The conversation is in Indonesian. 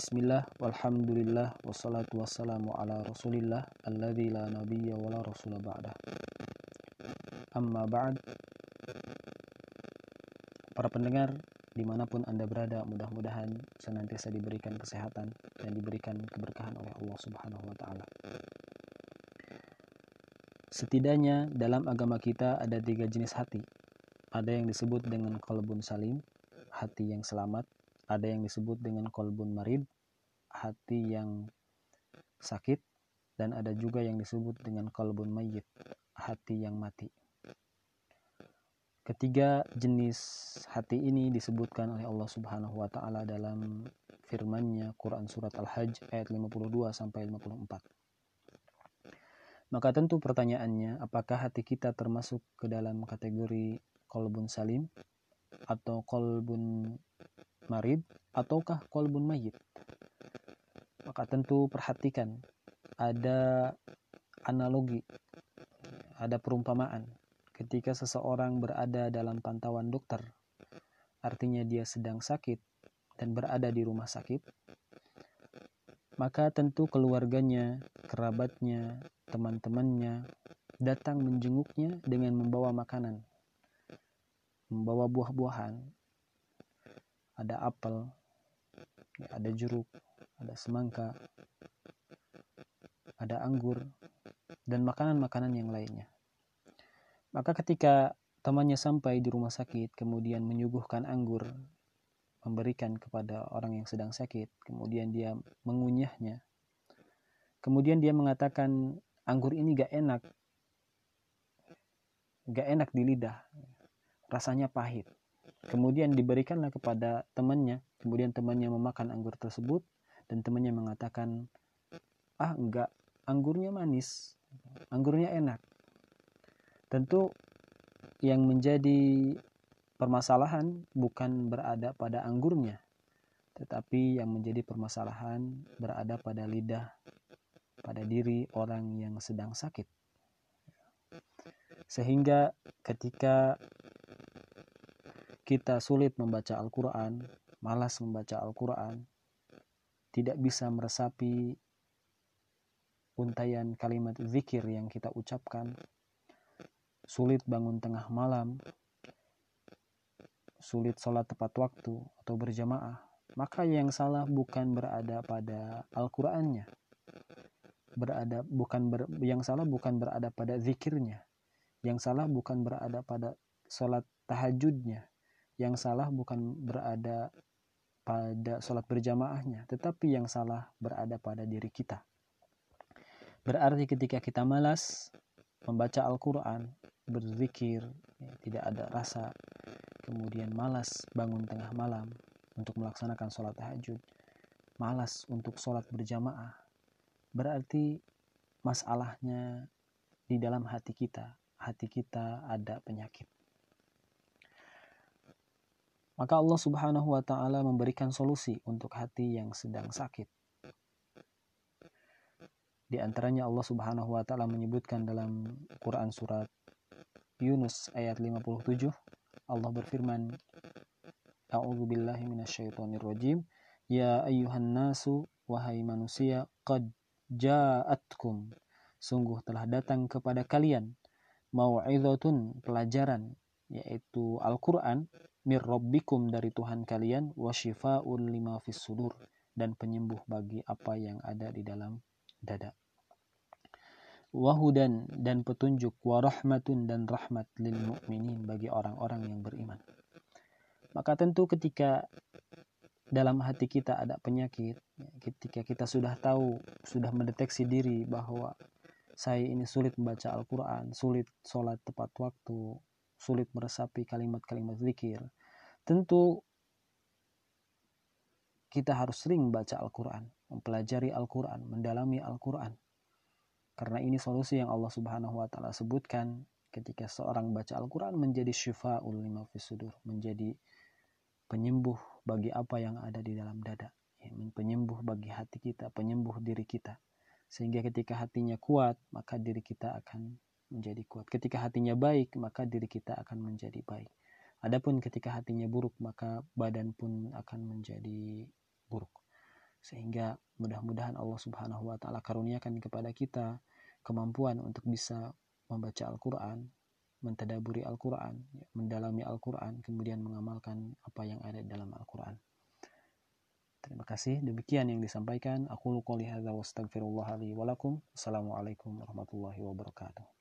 Bismillah, walhamdulillah, wassalatu wassalamu ala rasulillah Alladhi la nabiyya wa la rasula ba'dah Amma ba'd Para pendengar, di mana pun Anda berada, mudah-mudahan senantiasa diberikan kesehatan dan diberikan keberkahan oleh Allah Subhanahu wa Ta'ala. Setidaknya dalam agama kita ada tiga jenis hati. Ada yang disebut dengan kolbun salim, hati yang selamat, ada yang disebut dengan kolbun marid, hati yang sakit, dan ada juga yang disebut dengan kolbun mayit, hati yang mati. Ketiga jenis hati ini disebutkan oleh Allah Subhanahu wa taala dalam firman-Nya Quran surat Al-Hajj ayat 52 sampai 54. Maka tentu pertanyaannya, apakah hati kita termasuk ke dalam kategori kolbun salim atau kolbun marid ataukah kolbun mayit. Maka tentu perhatikan ada analogi, ada perumpamaan ketika seseorang berada dalam pantauan dokter, artinya dia sedang sakit dan berada di rumah sakit, maka tentu keluarganya, kerabatnya, teman-temannya datang menjenguknya dengan membawa makanan, membawa buah-buahan, ada apel, ada jeruk, ada semangka, ada anggur, dan makanan-makanan yang lainnya. Maka ketika temannya sampai di rumah sakit, kemudian menyuguhkan anggur, memberikan kepada orang yang sedang sakit, kemudian dia mengunyahnya, kemudian dia mengatakan, anggur ini gak enak, gak enak di lidah, rasanya pahit. Kemudian diberikanlah kepada temannya. Kemudian temannya memakan anggur tersebut dan temannya mengatakan, "Ah, enggak, anggurnya manis. Anggurnya enak." Tentu yang menjadi permasalahan bukan berada pada anggurnya, tetapi yang menjadi permasalahan berada pada lidah, pada diri orang yang sedang sakit. Sehingga ketika kita sulit membaca Al-Quran, malas membaca Al-Quran, tidak bisa meresapi untayan kalimat zikir yang kita ucapkan, sulit bangun tengah malam, sulit sholat tepat waktu atau berjamaah, maka yang salah bukan berada pada Al-Qur'annya. Berada bukan ber, yang salah bukan berada pada zikirnya. Yang salah bukan berada pada sholat tahajudnya yang salah bukan berada pada sholat berjamaahnya, tetapi yang salah berada pada diri kita. Berarti ketika kita malas membaca Al-Quran, berzikir, ya, tidak ada rasa, kemudian malas bangun tengah malam untuk melaksanakan sholat tahajud, malas untuk sholat berjamaah, berarti masalahnya di dalam hati kita, hati kita ada penyakit. Maka Allah Subhanahu wa taala memberikan solusi untuk hati yang sedang sakit. Di antaranya Allah Subhanahu wa taala menyebutkan dalam Quran surat Yunus ayat 57 Allah berfirman A'udzu billahi minasyaitonir rajim Ya ayyuhan nasu wahai manusia qad ja'atkum sungguh telah datang kepada kalian mau'izatun pelajaran yaitu Al-Qur'an mir rabbikum dari Tuhan kalian wa syifaa'un lima fis sudur dan penyembuh bagi apa yang ada di dalam dada. Wahudan dan petunjuk wa rahmatun dan rahmat lil mu'minin bagi orang-orang yang beriman. Maka tentu ketika dalam hati kita ada penyakit, ketika kita sudah tahu, sudah mendeteksi diri bahwa saya ini sulit membaca Al-Quran, sulit sholat tepat waktu, sulit meresapi kalimat-kalimat zikir, tentu kita harus sering membaca Al-Quran, mempelajari Al-Quran, mendalami Al-Quran. Karena ini solusi yang Allah Subhanahu wa taala sebutkan ketika seorang baca Al-Quran menjadi syifa'ul lima fisudur, menjadi penyembuh bagi apa yang ada di dalam dada, ya, penyembuh bagi hati kita, penyembuh diri kita. Sehingga ketika hatinya kuat, maka diri kita akan menjadi kuat. Ketika hatinya baik, maka diri kita akan menjadi baik. Adapun ketika hatinya buruk, maka badan pun akan menjadi buruk. sehingga mudah-mudahan Allah Subhanahu wa taala karuniakan kepada kita kemampuan untuk bisa membaca Al-Qur'an, mentadaburi Al-Qur'an, mendalami Al-Qur'an, kemudian mengamalkan apa yang ada dalam Al-Qur'an. Terima kasih. Demikian yang disampaikan. Aku qouli hadza wa astaghfirullah li wa lakum. Assalamualaikum warahmatullahi wabarakatuh.